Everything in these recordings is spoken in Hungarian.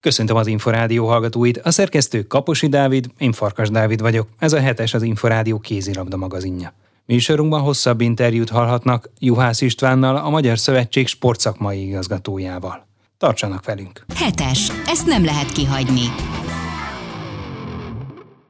Köszöntöm az Inforádió hallgatóit, a szerkesztő Kaposi Dávid, én Farkas Dávid vagyok, ez a hetes az Inforádió kézilabda magazinja. Műsorunkban hosszabb interjút hallhatnak Juhász Istvánnal, a Magyar Szövetség sportszakmai igazgatójával. Tartsanak velünk! Hetes, ezt nem lehet kihagyni.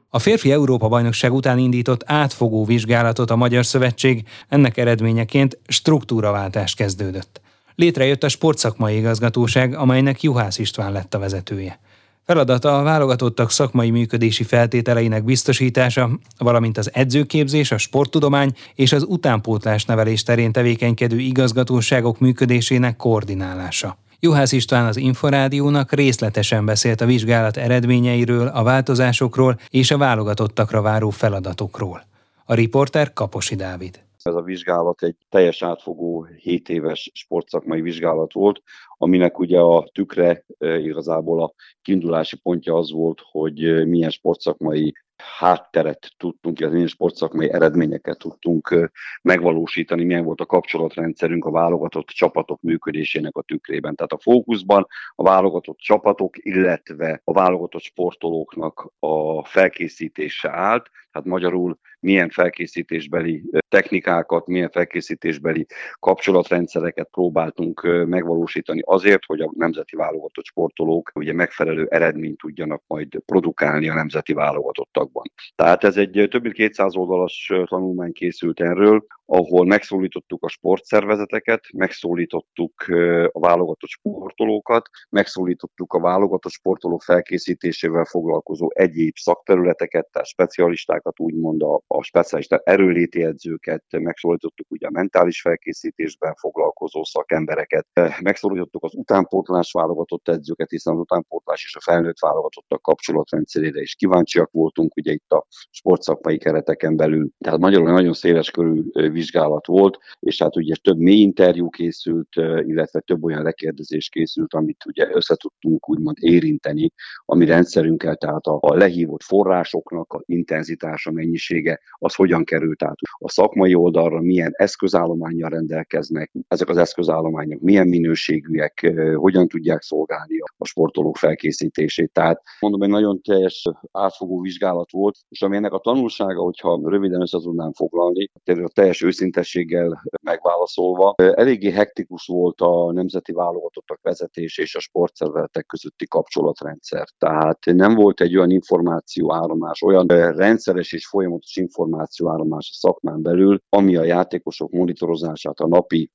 A férfi Európa-bajnokság után indított átfogó vizsgálatot a Magyar Szövetség, ennek eredményeként struktúraváltás kezdődött. Létrejött a sportszakmai igazgatóság, amelynek Juhász István lett a vezetője. Feladata a válogatottak szakmai működési feltételeinek biztosítása, valamint az edzőképzés, a sporttudomány és az utánpótlás nevelés terén tevékenykedő igazgatóságok működésének koordinálása. Juhász István az Inforádiónak részletesen beszélt a vizsgálat eredményeiről, a változásokról és a válogatottakra váró feladatokról. A riporter Kaposi Dávid. Ez a vizsgálat egy teljes átfogó 7 éves sportszakmai vizsgálat volt, aminek ugye a tükre igazából a kiindulási pontja az volt, hogy milyen sportszakmai hátteret tudtunk, illetve milyen sportszakmai eredményeket tudtunk megvalósítani, milyen volt a kapcsolatrendszerünk a válogatott csapatok működésének a tükrében. Tehát a fókuszban a válogatott csapatok, illetve a válogatott sportolóknak a felkészítése állt, tehát magyarul milyen felkészítésbeli technikákat, milyen felkészítésbeli kapcsolatrendszereket próbáltunk megvalósítani azért, hogy a nemzeti válogatott sportolók ugye megfelelő eredményt tudjanak majd produkálni a nemzeti válogatottakban. Tehát ez egy több mint 200 oldalas tanulmány készült erről, ahol megszólítottuk a sportszervezeteket, megszólítottuk a válogatott sportolókat, megszólítottuk a válogatott sportolók felkészítésével foglalkozó egyéb szakterületeket, tehát specialistákat, úgymond a, a specialista erőléti edzőket, megszólítottuk ugye a mentális felkészítésben foglalkozó szakembereket, megszólítottuk az utánpótlás válogatott edzőket, hiszen az utánpótlás és a felnőtt válogatottak kapcsolatrendszerére is kíváncsiak voltunk, ugye itt a sportszakmai kereteken belül. Tehát magyarul nagyon széles körű vizsgálat volt, és hát ugye több mély interjú készült, illetve több olyan lekérdezés készült, amit ugye összetudtunk úgymond érinteni a mi rendszerünkkel, tehát a, a lehívott forrásoknak a intenzitása, mennyisége, az hogyan került át a szakmai oldalra, milyen eszközállományjal rendelkeznek, ezek az eszközállományok milyen minőségűek, hogyan tudják szolgálni a sportolók felkészítését. Tehát mondom, egy nagyon teljes átfogó vizsgálat volt, és ami ennek a tanulsága, hogyha röviden össze tudnám foglalni, a teljes őszintességgel megválaszolva. Eléggé hektikus volt a nemzeti válogatottak vezetés és a sportszervezetek közötti kapcsolatrendszer. Tehát nem volt egy olyan információ áramlás, olyan rendszeres és folyamatos információ áramlás a szakmán belül, ami a játékosok monitorozását, a napi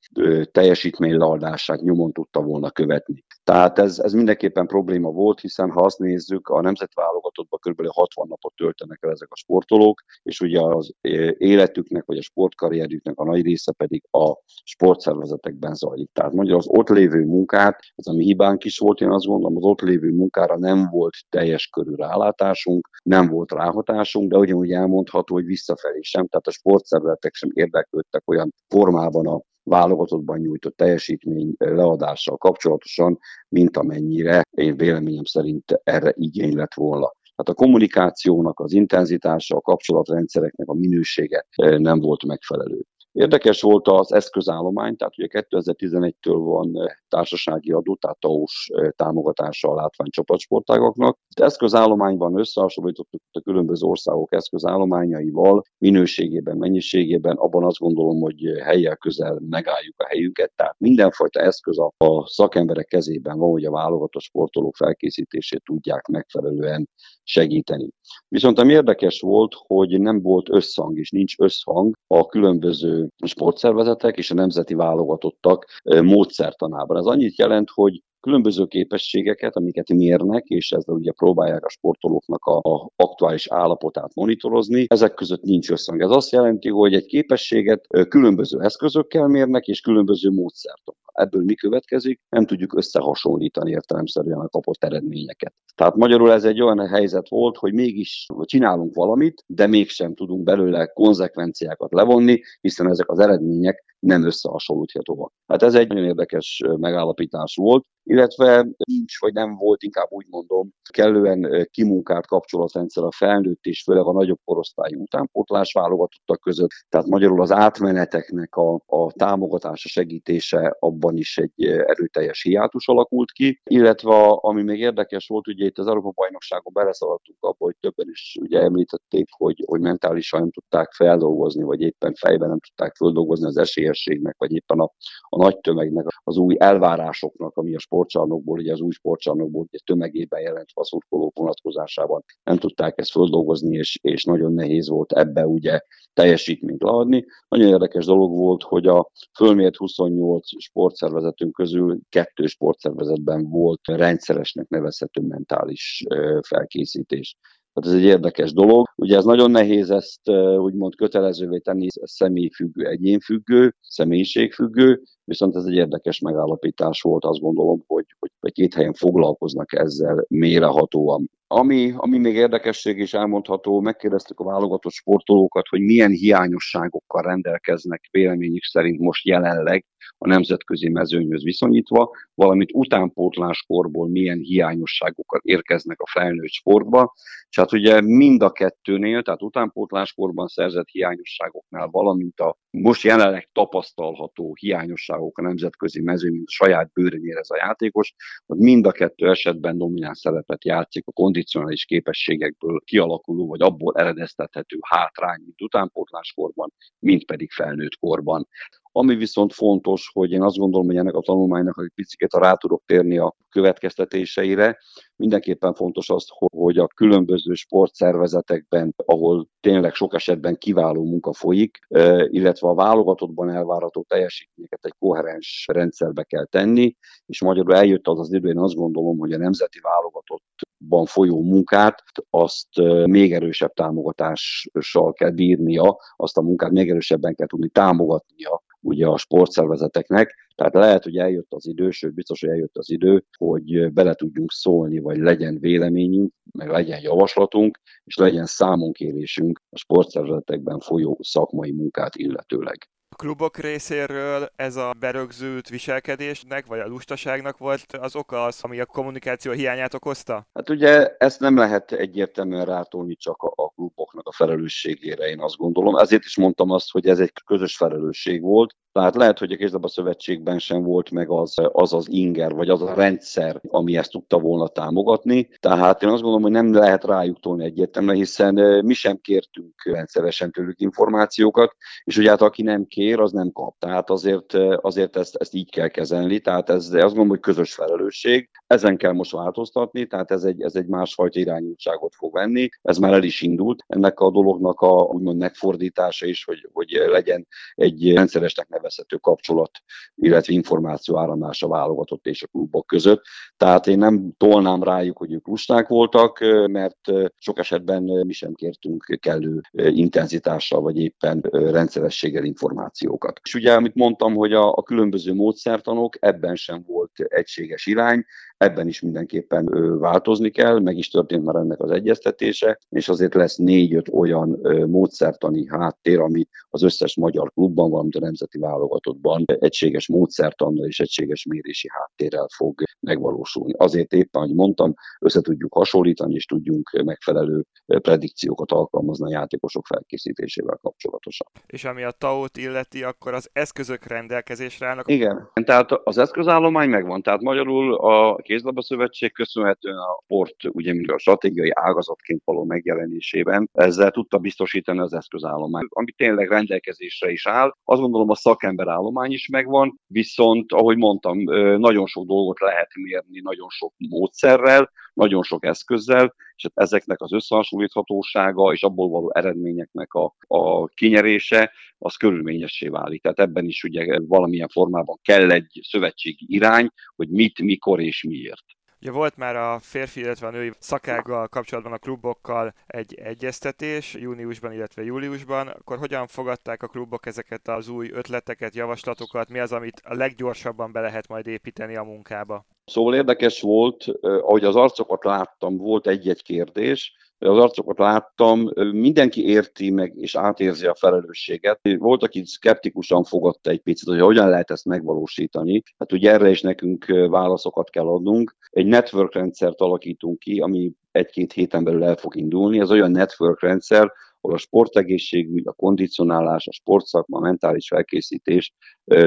teljesítményleadását nyomon tudta volna követni. Tehát ez, ez mindenképpen probléma volt, hiszen ha azt nézzük, a nemzeti válogatottban kb. 60 napot töltenek el ezek a sportolók, és ugye az életüknek vagy a sportkarrierjüknek a nagy része pedig a sportszervezetekben zajlik. Tehát mondja, az ott lévő munkát, ez a mi hibánk is volt, én azt gondolom, az ott lévő munkára nem volt teljes körű rálátásunk, nem volt ráhatásunk, de ugyanúgy elmondható, hogy visszafelé sem, tehát a sportszervezetek sem érdeklődtek olyan formában a válogatottban nyújtott teljesítmény leadással kapcsolatosan, mint amennyire én véleményem szerint erre igény lett volna. Tehát a kommunikációnak az intenzitása, a kapcsolatrendszereknek a minősége nem volt megfelelő. Érdekes volt az eszközállomány, tehát ugye 2011-től van eh, társasági adó, tehát TAUS eh, támogatása a látványcsapatsportágaknak. Az eszközállományban összehasonlítottuk a különböző országok eszközállományaival, minőségében, mennyiségében, abban azt gondolom, hogy helyel közel megálljuk a helyünket, tehát mindenfajta eszköz a szakemberek kezében van, hogy a válogatott sportolók felkészítését tudják megfelelően segíteni. Viszont ami érdekes volt, hogy nem volt összhang, és nincs összhang a különböző sportszervezetek és a nemzeti válogatottak módszertanában. Ez annyit jelent, hogy különböző képességeket, amiket mérnek, és ezzel ugye próbálják a sportolóknak a, a aktuális állapotát monitorozni. Ezek között nincs összhang. Ez azt jelenti, hogy egy képességet különböző eszközökkel mérnek, és különböző módszertok. Ebből mi következik? Nem tudjuk összehasonlítani értelemszerűen a kapott eredményeket. Tehát magyarul ez egy olyan helyzet volt, hogy mégis csinálunk valamit, de mégsem tudunk belőle konzekvenciákat levonni, hiszen ezek az eredmények nem összehasonlíthatóak. Hát ez egy nagyon érdekes megállapítás volt, illetve nincs, vagy nem volt, inkább úgy mondom, kellően kimunkált kapcsolatrendszer a felnőtt és főleg a nagyobb korosztályú utánpótlás válogatottak között. Tehát magyarul az átmeneteknek a, a támogatása, segítése abban is egy erőteljes hiátus alakult ki, illetve ami még érdekes volt, ugye itt az Európa bajnokságon beleszaladtunk abba, hogy többen is ugye említették, hogy, hogy mentálisan nem tudták feldolgozni, vagy éppen fejben nem tudták feldolgozni az esélyességnek, vagy éppen a, a nagy tömegnek, az új elvárásoknak, ami a sportcsarnokból, ugye az új sportcsarnokból ugye tömegében jelent a szurkolók vonatkozásában. Nem tudták ezt földolgozni, és, és nagyon nehéz volt ebbe ugye teljesítményt leadni. Nagyon érdekes dolog volt, hogy a fölmért 28 sportszervezetünk közül kettő sportszervezetben volt rendszeresnek nevezhető mentális felkészítés. Tehát ez egy érdekes dolog. Ugye ez nagyon nehéz ezt úgymond kötelezővé tenni, személyfüggő, egyénfüggő, személyiségfüggő, viszont ez egy érdekes megállapítás volt, azt gondolom, hogy, hogy két helyen foglalkoznak ezzel mérehatóan. Ami, ami még érdekesség is elmondható, megkérdeztük a válogatott sportolókat, hogy milyen hiányosságokkal rendelkeznek véleményük szerint most jelenleg a nemzetközi mezőnyhöz viszonyítva, valamint utánpótláskorból milyen hiányosságokkal érkeznek a felnőtt sportba. És hát ugye mind a kettőnél, tehát utánpótláskorban szerzett hiányosságoknál, valamint a most jelenleg tapasztalható hiányosságok a nemzetközi mezőny, mint a saját bőrön érez a játékos, hogy mind a kettő esetben domináns szerepet játszik a kondicionális képességekből kialakuló, vagy abból eredeztethető hátrány, mint utánpótláskorban, mint pedig felnőtt korban. Ami viszont fontos, hogy én azt gondolom, hogy ennek a tanulmánynak egy picit rá tudok térni a következtetéseire. Mindenképpen fontos az, hogy a különböző sportszervezetekben, ahol tényleg sok esetben kiváló munka folyik, illetve a válogatottban elvárható teljesítményeket egy koherens rendszerbe kell tenni, és magyarul eljött az az idő, én azt gondolom, hogy a nemzeti válogatottban folyó munkát, azt még erősebb támogatással kell bírnia, azt a munkát még erősebben kell tudni támogatnia ugye a sportszervezeteknek, tehát lehet, hogy eljött az idő, sőt biztos, hogy eljött az idő, hogy bele tudjunk szólni, vagy legyen véleményünk, meg legyen javaslatunk, és legyen számunkérésünk a sportszervezetekben folyó szakmai munkát illetőleg. Klubok részéről ez a berögzült viselkedésnek, vagy a lustaságnak volt az oka az, ami a kommunikáció hiányát okozta? Hát ugye ezt nem lehet egyértelműen rátolni csak a, a kluboknak a felelősségére, én azt gondolom. Ezért is mondtam azt, hogy ez egy közös felelősség volt. Tehát lehet, hogy a kézlabda szövetségben sem volt meg az, az az inger, vagy az a rendszer, ami ezt tudta volna támogatni. Tehát én azt gondolom, hogy nem lehet rájuk tolni egyértelműen, hiszen mi sem kértünk rendszeresen tőlük információkat, és ugye hát aki nem kér, az nem kap. Tehát azért, azért ezt, ezt így kell kezelni. Tehát ez azt gondolom, hogy közös felelősség. Ezen kell most változtatni, tehát ez egy, ez egy másfajta irányultságot fog venni. Ez már el is indult. Ennek a dolognak a úgymond megfordítása is, hogy, hogy legyen egy rendszeresnek nevezhető kapcsolat, illetve információ áramlása válogatott és a klubok között. Tehát én nem tolnám rájuk, hogy ők lusták voltak, mert sok esetben mi sem kértünk kellő intenzitással, vagy éppen rendszerességgel információkat. És ugye, amit mondtam, hogy a, a különböző módszertanok, ebben sem volt egységes irány, Ebben is mindenképpen változni kell, meg is történt már ennek az egyeztetése, és azért lesz négy-öt olyan módszertani háttér, ami az összes magyar klubban, valamint a nemzeti válogatottban egységes módszertannal és egységes mérési háttérrel fog megvalósulni. Azért éppen, ahogy mondtam, össze tudjuk hasonlítani, és tudjunk megfelelő predikciókat alkalmazni a játékosok felkészítésével kapcsolatosan. És ami a TAO-t illeti, akkor az eszközök rendelkezésre állnak? Igen, tehát az eszközállomány megvan, tehát magyarul a kézlabda szövetség köszönhetően a sport ugye a stratégiai ágazatként való megjelenésében ezzel tudta biztosítani az eszközállományt, ami tényleg rendelkezésre is áll. Azt gondolom a szakember állomány is megvan, viszont ahogy mondtam, nagyon sok dolgot lehet mérni, nagyon sok módszerrel, nagyon sok eszközzel, és hát ezeknek az összehasonlíthatósága és abból való eredményeknek a, a kinyerése, az körülményessé válik. Tehát ebben is ugye valamilyen formában kell egy szövetségi irány, hogy mit, mikor és miért. Ugye volt már a férfi, illetve a női szakággal kapcsolatban a klubokkal egy egyeztetés júniusban, illetve júliusban, akkor hogyan fogadták a klubok ezeket az új ötleteket, javaslatokat, mi az, amit a leggyorsabban be lehet majd építeni a munkába? Szóval érdekes volt, ahogy az arcokat láttam, volt egy-egy kérdés, az arcokat láttam, mindenki érti meg és átérzi a felelősséget. Volt, aki szkeptikusan fogadta egy picit, hogy hogyan lehet ezt megvalósítani. Hát ugye erre is nekünk válaszokat kell adnunk. Egy network rendszert alakítunk ki, ami egy-két héten belül el fog indulni. Ez olyan network rendszer, ahol a sportegészségügy, a kondicionálás, a sportszakma, a mentális felkészítés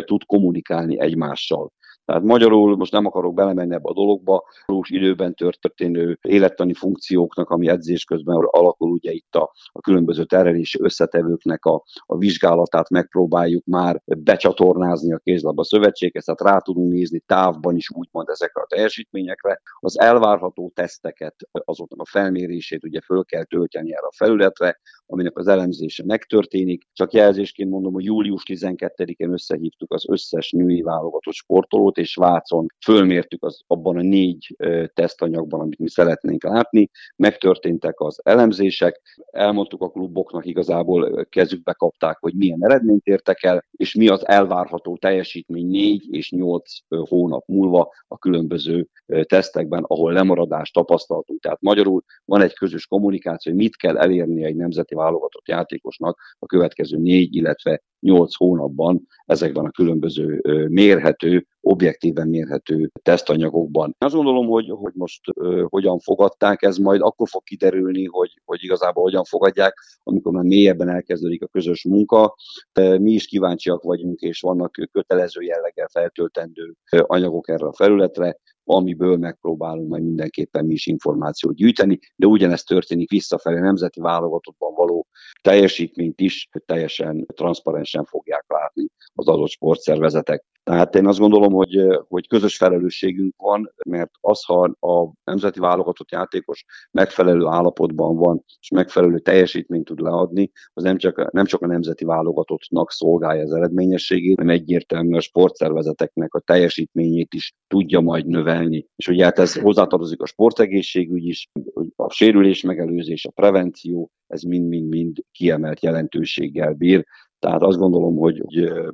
tud kommunikálni egymással. Tehát magyarul most nem akarok belemenni ebbe a dologba, valós időben történő élettani funkcióknak, ami edzés közben alakul, ugye itt a, a különböző terelési összetevőknek a, a vizsgálatát megpróbáljuk már becsatornázni a kézlabda szövetséghez, tehát rá tudunk nézni távban is úgymond ezekre a teljesítményekre. Az elvárható teszteket, azoknak a felmérését ugye föl kell tölteni erre a felületre, aminek az elemzése megtörténik. Csak jelzésként mondom, hogy július 12-én összehívtuk az összes női válogatott sportolót, és Vácon fölmértük az, abban a négy tesztanyagban, amit mi szeretnénk látni, megtörténtek az elemzések, elmondtuk a kluboknak, igazából kezükbe kapták, hogy milyen eredményt értek el, és mi az elvárható teljesítmény négy és nyolc hónap múlva a különböző tesztekben, ahol lemaradást tapasztaltunk. Tehát magyarul van egy közös kommunikáció, hogy mit kell elérni egy nemzeti válogatott játékosnak a következő négy, illetve nyolc hónapban ezekben a különböző mérhető, objektíven mérhető tesztanyagokban. Azt gondolom, hogy, hogy most uh, hogyan fogadták, ez majd akkor fog kiderülni, hogy, hogy igazából hogyan fogadják, amikor már mélyebben elkezdődik a közös munka. Mi is kíváncsiak vagyunk, és vannak kötelező jelleggel feltöltendő anyagok erre a felületre amiből megpróbálunk majd mindenképpen mi is információt gyűjteni, de ugyanezt történik visszafelé nemzeti válogatottban való teljesítményt is teljesen transzparensen fogják látni az adott sportszervezetek. Tehát én azt gondolom, hogy, hogy közös felelősségünk van, mert az, ha a nemzeti válogatott játékos megfelelő állapotban van, és megfelelő teljesítményt tud leadni, az nem csak, nem csak a nemzeti válogatottnak szolgálja az eredményességét, hanem egyértelműen a sportszervezeteknek a teljesítményét is tudja majd növelni. És ugye hát ez hozzátartozik a sportegészségügy is, a sérülés megelőzés, a prevenció, ez mind-mind-mind kiemelt jelentőséggel bír, tehát azt gondolom, hogy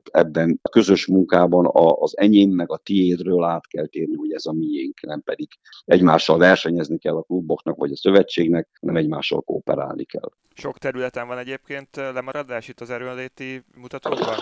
ebben a közös munkában az enyém meg a tiédről át kell térni, hogy ez a miénk, nem pedig egymással versenyezni kell a kluboknak vagy a szövetségnek, hanem egymással kooperálni kell. Sok területen van egyébként lemaradás itt az erőnléti mutatókban?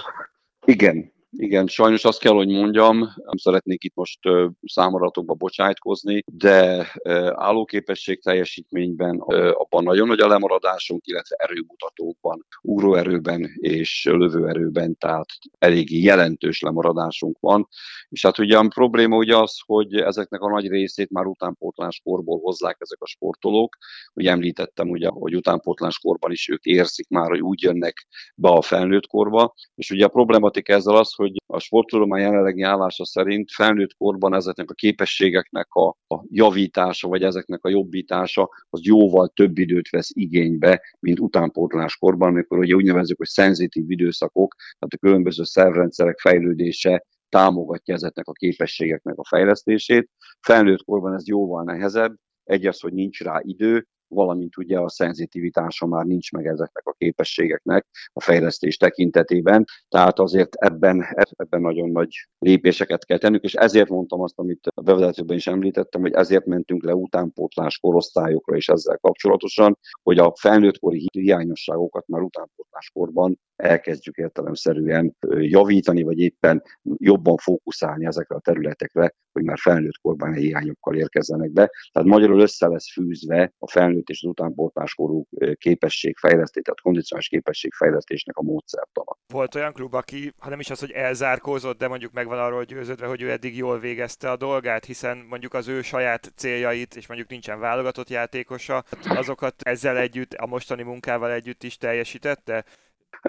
Igen, igen, sajnos azt kell, hogy mondjam, nem szeretnék itt most számadatokba bocsájtkozni, de állóképesség teljesítményben abban nagyon nagy a lemaradásunk, illetve erőmutatókban, ugróerőben és lövőerőben, tehát eléggé jelentős lemaradásunk van. És hát ugye a probléma ugye az, hogy ezeknek a nagy részét már utánpótláskorból hozzák ezek a sportolók. Ugye említettem, ugye, hogy utánpótláskorban is ők érzik már, hogy úgy jönnek be a felnőtt korba, és ugye a problematik ezzel az, hogy a sporttudomány jelenlegi állása szerint felnőtt korban ezeknek a képességeknek a, a javítása, vagy ezeknek a jobbítása, az jóval több időt vesz igénybe, mint utánpótláskorban, amikor ugye úgy nevezzük, hogy szenzitív időszakok, tehát a különböző szervrendszerek fejlődése támogatja ezeknek a képességeknek a fejlesztését. Felnőtt korban ez jóval nehezebb, egy az, hogy nincs rá idő, valamint ugye a szenzitivitása már nincs meg ezeknek a képességeknek a fejlesztés tekintetében, tehát azért ebben, ebben nagyon nagy lépéseket kell tennünk, és ezért mondtam azt, amit a bevezetőben is említettem, hogy ezért mentünk le utánpótlás korosztályokra is ezzel kapcsolatosan, hogy a felnőttkori hiányosságokat már utánpótláskorban elkezdjük értelemszerűen javítani, vagy éppen jobban fókuszálni ezekre a területekre, hogy már felnőtt korban hiányokkal érkezzenek be. Tehát magyarul össze lesz fűzve a felnőtt és az utánpótláskorú képességfejlesztés, tehát kondicionális képességfejlesztésnek a módszertana. Volt olyan klub, aki, ha nem is az, hogy elzárkózott, de mondjuk megvan arról győződve, hogy ő eddig jól végezte a dolgát, hiszen mondjuk az ő saját céljait, és mondjuk nincsen válogatott játékosa, azokat ezzel együtt, a mostani munkával együtt is teljesítette?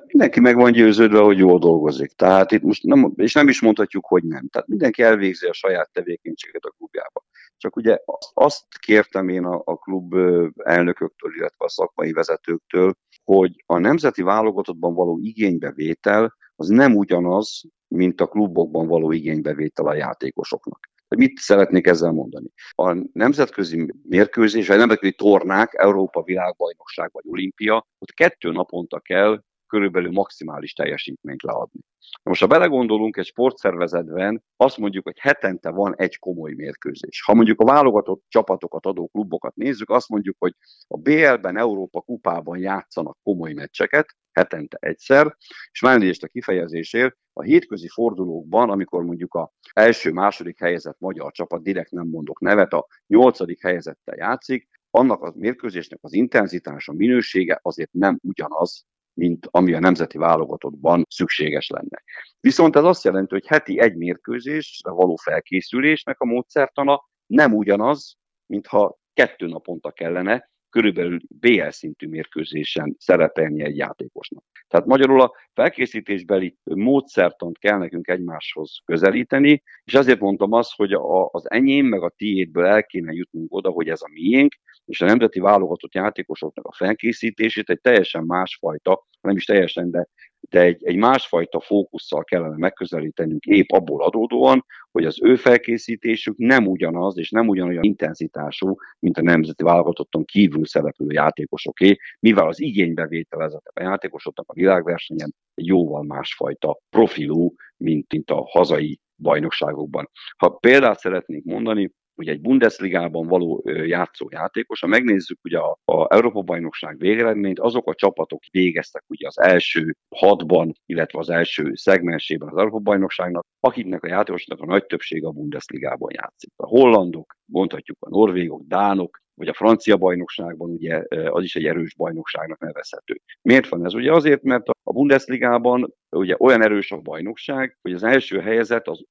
Mindenki meg van győződve, hogy jól dolgozik. Tehát itt most nem, és nem is mondhatjuk, hogy nem. Tehát mindenki elvégzi a saját tevékenységet a klubjába. Csak ugye azt kértem én a, a klub elnököktől, illetve a szakmai vezetőktől, hogy a nemzeti válogatottban való igénybevétel az nem ugyanaz, mint a klubokban való igénybevétel a játékosoknak. Mit szeretnék ezzel mondani? A nemzetközi mérkőzés, vagy nemzetközi tornák, Európa világbajnokság vagy olimpia, ott kettő naponta kell körülbelül maximális teljesítményt leadni. Most ha belegondolunk egy sportszervezetben, azt mondjuk, hogy hetente van egy komoly mérkőzés. Ha mondjuk a válogatott csapatokat adó klubokat nézzük, azt mondjuk, hogy a BL-ben, Európa kupában játszanak komoly meccseket, hetente egyszer, és már a kifejezésért, a hétközi fordulókban, amikor mondjuk a első-második helyezett magyar csapat, direkt nem mondok nevet, a nyolcadik helyezettel játszik, annak a mérkőzésnek az intenzitása, minősége azért nem ugyanaz, mint ami a nemzeti válogatottban szükséges lenne. Viszont ez azt jelenti, hogy heti egy mérkőzésre való felkészülésnek a módszertana nem ugyanaz, mintha kettő naponta kellene körülbelül BL szintű mérkőzésen szerepelni egy játékosnak. Tehát magyarul a felkészítésbeli módszertant kell nekünk egymáshoz közelíteni, és ezért mondtam azt, hogy a, az enyém meg a tiédből el kéne jutnunk oda, hogy ez a miénk, és a nemzeti válogatott játékosoknak a felkészítését egy teljesen másfajta, nem is teljesen, de de egy, egy másfajta fókusszal kellene megközelítenünk épp abból adódóan, hogy az ő felkészítésük nem ugyanaz és nem ugyanolyan intenzitású, mint a nemzeti válogatotton kívül szereplő játékosoké, mivel az igénybevételezett a játékosoknak a világversenyen egy jóval másfajta profilú, mint, mint a hazai bajnokságokban. Ha példát szeretnék mondani, hogy egy Bundesligában való játszó játékos, ha megnézzük ugye a, a Európa-bajnokság végeredményt, azok a csapatok végeztek ugye az első hatban, illetve az első szegmensében az Európa-bajnokságnak, akiknek a játékosnak a nagy többsége a Bundesligában játszik. A hollandok, mondhatjuk a norvégok, dánok, vagy a francia bajnokságban ugye az is egy erős bajnokságnak nevezhető. Miért van ez? Ugye azért, mert a Bundesligában ugye olyan erős a bajnokság, hogy az első helyezett az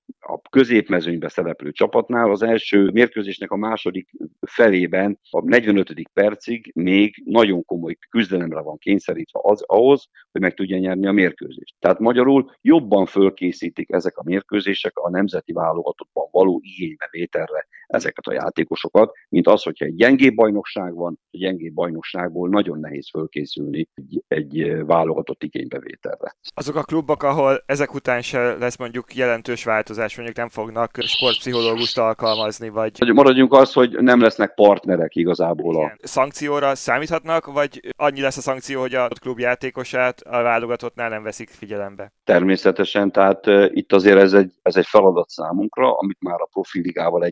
középmezőnybe szereplő csapatnál az első mérkőzésnek a második felében, a 45. percig még nagyon komoly küzdelemre van kényszerítve az, ahhoz, hogy meg tudja nyerni a mérkőzést. Tehát magyarul jobban fölkészítik ezek a mérkőzések a nemzeti válogatottban való igénybevételre ezeket a játékosokat, mint az, hogyha egy gyengébb bajnokság van, a gyengébb bajnokságból nagyon nehéz fölkészülni egy, egy válogatott igénybevételre. Azok a klubok, ahol ezek után se lesz mondjuk jelentős változás, mondjuk nem fognak sportpszichológust alkalmazni, vagy... Maradjunk az, hogy nem lesznek partnerek igazából. A... Szankcióra számíthatnak, vagy annyi lesz a szankció, hogy a klub játékosát a válogatottnál nem veszik figyelembe? Természetesen, tehát itt azért ez egy, ez egy feladat számunkra, amit már a profiligával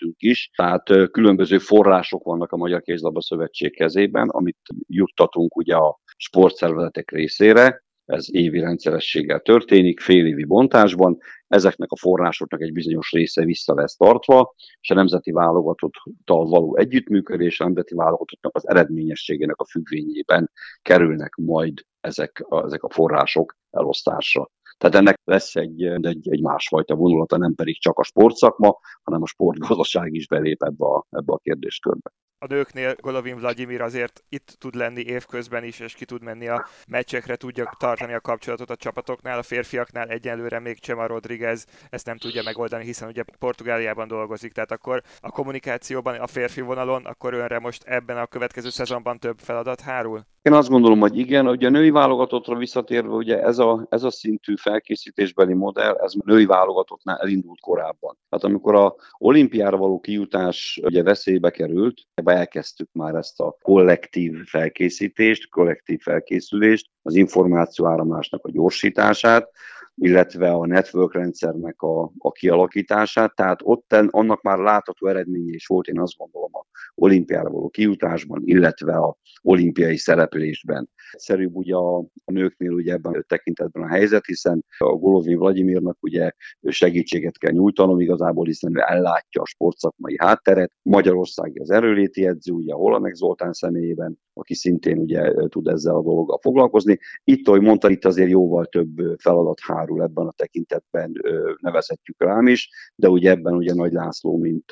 egyeztettünk is, tehát különböző források vannak a Magyar Kézlabda Szövetség kezében, amit juttatunk ugye a sportszervezetek részére, ez évi rendszerességgel történik, fél évi bontásban, ezeknek a forrásoknak egy bizonyos része vissza lesz tartva, és a nemzeti válogatottal való együttműködés, a nemzeti válogatottnak az eredményességének a függvényében kerülnek majd ezek a, ezek a források elosztásra. Tehát ennek lesz egy, egy, egy másfajta vonulata, nem pedig csak a sportszakma, hanem a sportgazdaság is belép ebbe a, ebbe a kérdéskörbe a nőknél Golovin Vladimir azért itt tud lenni évközben is, és ki tud menni a meccsekre, tudja tartani a kapcsolatot a csapatoknál, a férfiaknál egyenlőre még Csema Rodriguez ezt nem tudja megoldani, hiszen ugye Portugáliában dolgozik, tehát akkor a kommunikációban, a férfi vonalon, akkor önre most ebben a következő szezonban több feladat hárul? Én azt gondolom, hogy igen, ugye a női válogatottra visszatérve, ugye ez a, ez a szintű felkészítésbeli modell, ez a női válogatottnál elindult korábban. Tehát amikor a olimpiára való kijutás ugye veszélybe került, elkezdtük már ezt a kollektív felkészítést, kollektív felkészülést, az információ áramlásnak a gyorsítását, illetve a network rendszernek a, a kialakítását, tehát ott annak már látható eredménye is volt, én azt gondolom olimpiára való kijutásban, illetve a olimpiai szereplésben. Egyszerűbb ugye a, a nőknél ugye ebben a tekintetben a helyzet, hiszen a Golovin Vladimirnak ugye segítséget kell nyújtanom igazából, hiszen ő ellátja a sportszakmai hátteret. Magyarországi az erőléti edző, ugye Holanek Zoltán személyében, aki szintén ugye tud ezzel a dologgal foglalkozni. Itt, ahogy mondta, itt azért jóval több feladat hárul ebben a tekintetben, nevezhetjük rám is, de ugye ebben ugye Nagy László, mint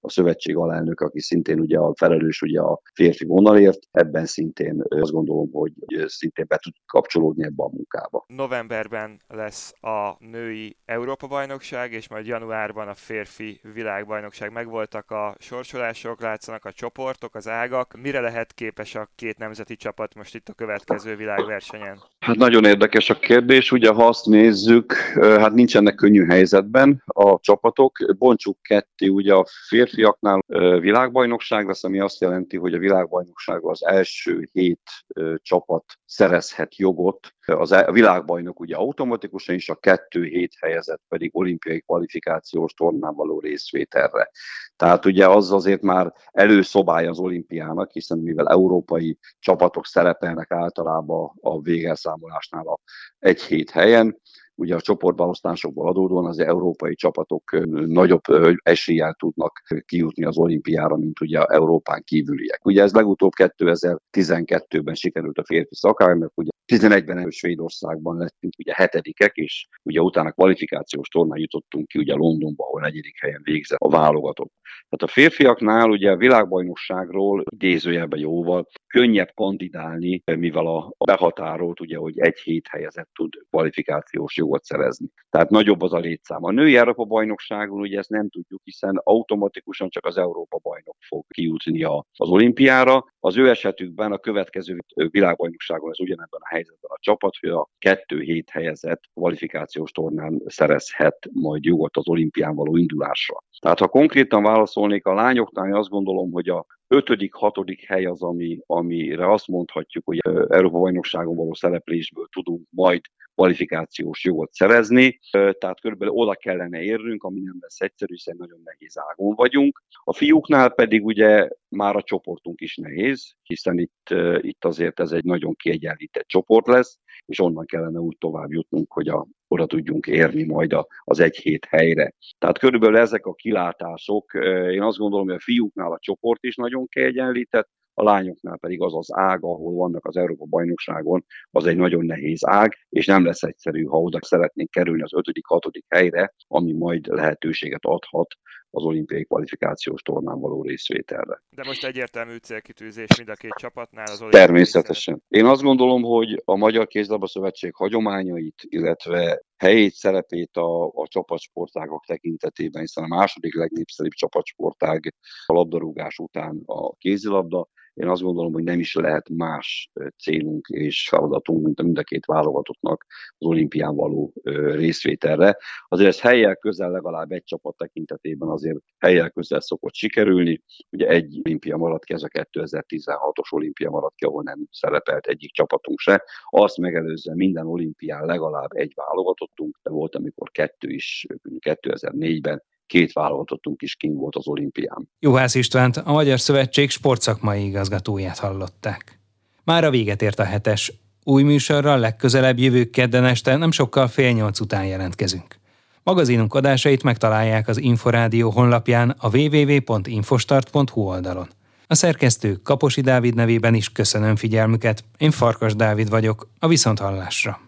a szövetség alelnök, aki szintén ugye a felelős ugye a férfi vonalért, ebben szintén azt gondolom, hogy szintén be tud kapcsolódni ebbe a munkába. Novemberben lesz a női Európa-bajnokság, és majd januárban a férfi világbajnokság. Megvoltak a sorsolások, látszanak a csoportok, az ágak. Mire lehet képes a két nemzeti csapat most itt a következő világversenyen? Hát nagyon érdekes a kérdés, ugye ha azt nézzük, hát nincsenek könnyű helyzetben a csapatok. Bontsuk ketté ugye a férfi férfiaknál világbajnokság lesz, ami azt jelenti, hogy a világbajnokság az első hét csapat szerezhet jogot. Az e, a világbajnok ugye automatikusan is, a kettő hét helyezett pedig olimpiai kvalifikációs tornán való részvételre. Tehát ugye az azért már előszobája az olimpiának, hiszen mivel európai csapatok szerepelnek általában a végelszámolásnál a egy hét helyen, ugye a csoportbeosztásokból adódóan az európai csapatok nagyobb eséllyel tudnak kijutni az olimpiára, mint ugye Európán kívüliek. Ugye ez legutóbb 2012-ben sikerült a férfi szakálynak, ugye 11-ben Svédországban lettünk ugye hetedikek, és ugye utána kvalifikációs tornán jutottunk ki ugye Londonba, ahol negyedik helyen végzett a válogatott. Tehát a férfiaknál ugye a világbajnokságról idézőjelben jóval könnyebb kandidálni, mivel a, a behatárolt ugye, hogy egy hét helyezett tud kvalifikációs jogot szerezni. Tehát nagyobb az a létszám. A női Európa bajnokságon ugye ezt nem tudjuk, hiszen automatikusan csak az Európa bajnok fog kijutni az olimpiára. Az ő esetükben a következő világbajnokságon ez ugyanebben a helyzetben a csapat, hogy a kettő hét helyezett kvalifikációs tornán szerezhet majd jogot az olimpián való indulásra. Tehát ha konkrétan válaszolnék a lányoknál, azt gondolom, hogy a ötödik, hatodik hely az, ami, amire azt mondhatjuk, hogy Európa bajnokságon való szereplésből tudunk majd kvalifikációs jogot szerezni, tehát körülbelül oda kellene érnünk, ami nem lesz egyszerű, hiszen nagyon nehéz ágon vagyunk. A fiúknál pedig ugye már a csoportunk is nehéz, hiszen itt, itt azért ez egy nagyon kiegyenlített csoport lesz, és onnan kellene úgy tovább jutnunk, hogy a, oda tudjunk érni majd a, az egy hét helyre. Tehát körülbelül ezek a kilátások, én azt gondolom, hogy a fiúknál a csoport is nagyon kiegyenlített, a lányoknál pedig az az ág, ahol vannak az Európa bajnokságon, az egy nagyon nehéz ág, és nem lesz egyszerű, ha oda szeretnénk kerülni az ötödik, hatodik helyre, ami majd lehetőséget adhat az olimpiai kvalifikációs tornán való részvételre. De most egyértelmű célkitűzés mind a két csapatnál az olimpiai Természetesen. Én azt gondolom, hogy a Magyar Kézlabda Szövetség hagyományait, illetve helyét, szerepét a, a csapatsportágok tekintetében, hiszen a második legnépszerűbb csapatsportág a labdarúgás után a kézilabda, én azt gondolom, hogy nem is lehet más célunk és feladatunk, mint a mind a két válogatottnak az olimpián való részvételre. Azért ez helyel közel legalább egy csapat tekintetében azért helyel közel szokott sikerülni. Ugye egy olimpia maradt ki, ez a 2016-os olimpia maradt ki, ahol nem szerepelt egyik csapatunk se. Azt megelőzve minden olimpián legalább egy válogatottunk, de volt, amikor kettő is 2004-ben két válogatottunk is kim volt az olimpián. Juhász Istvánt, a Magyar Szövetség sportszakmai igazgatóját hallották. Már a véget ért a hetes. Új műsorral legközelebb jövő kedden este nem sokkal fél nyolc után jelentkezünk. Magazinunk adásait megtalálják az Inforádió honlapján a www.infostart.hu oldalon. A szerkesztő Kaposi Dávid nevében is köszönöm figyelmüket, én Farkas Dávid vagyok, a Viszonthallásra.